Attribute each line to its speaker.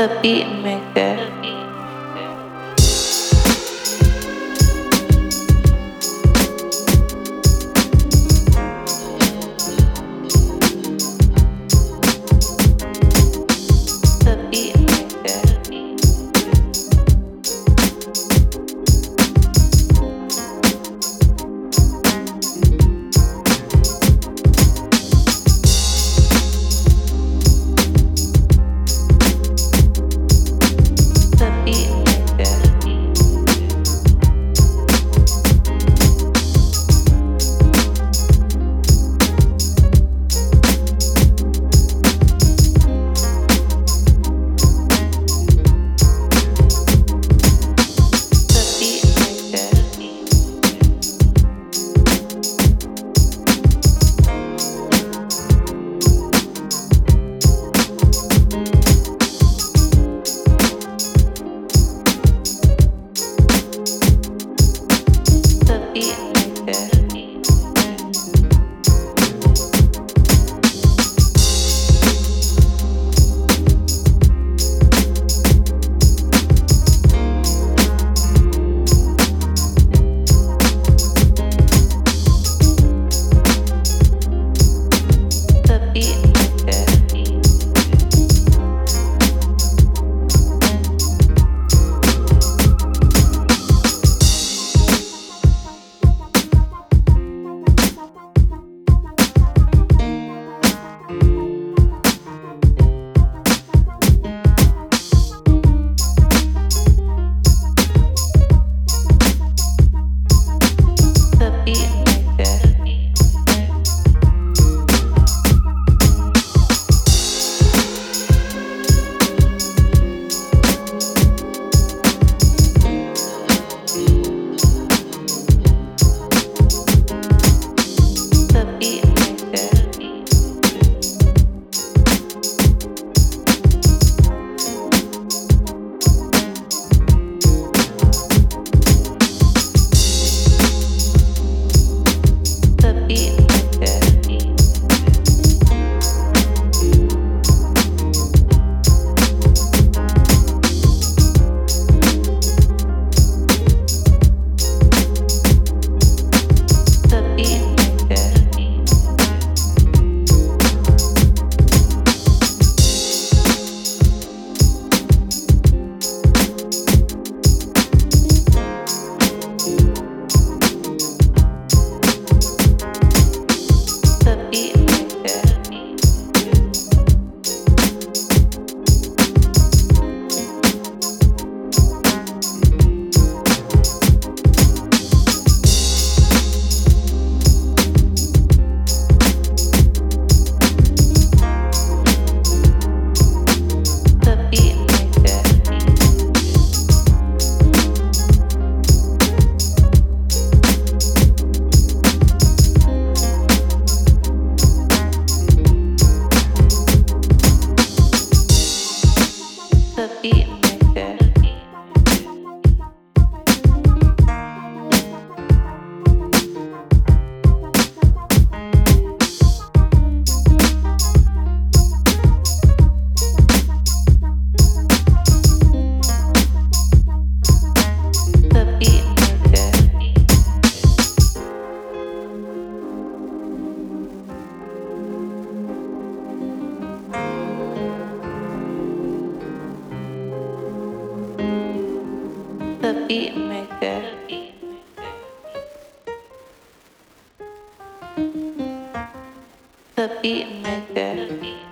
Speaker 1: the beat maker. The beat. the beat maker. The beat maker. The beat maker.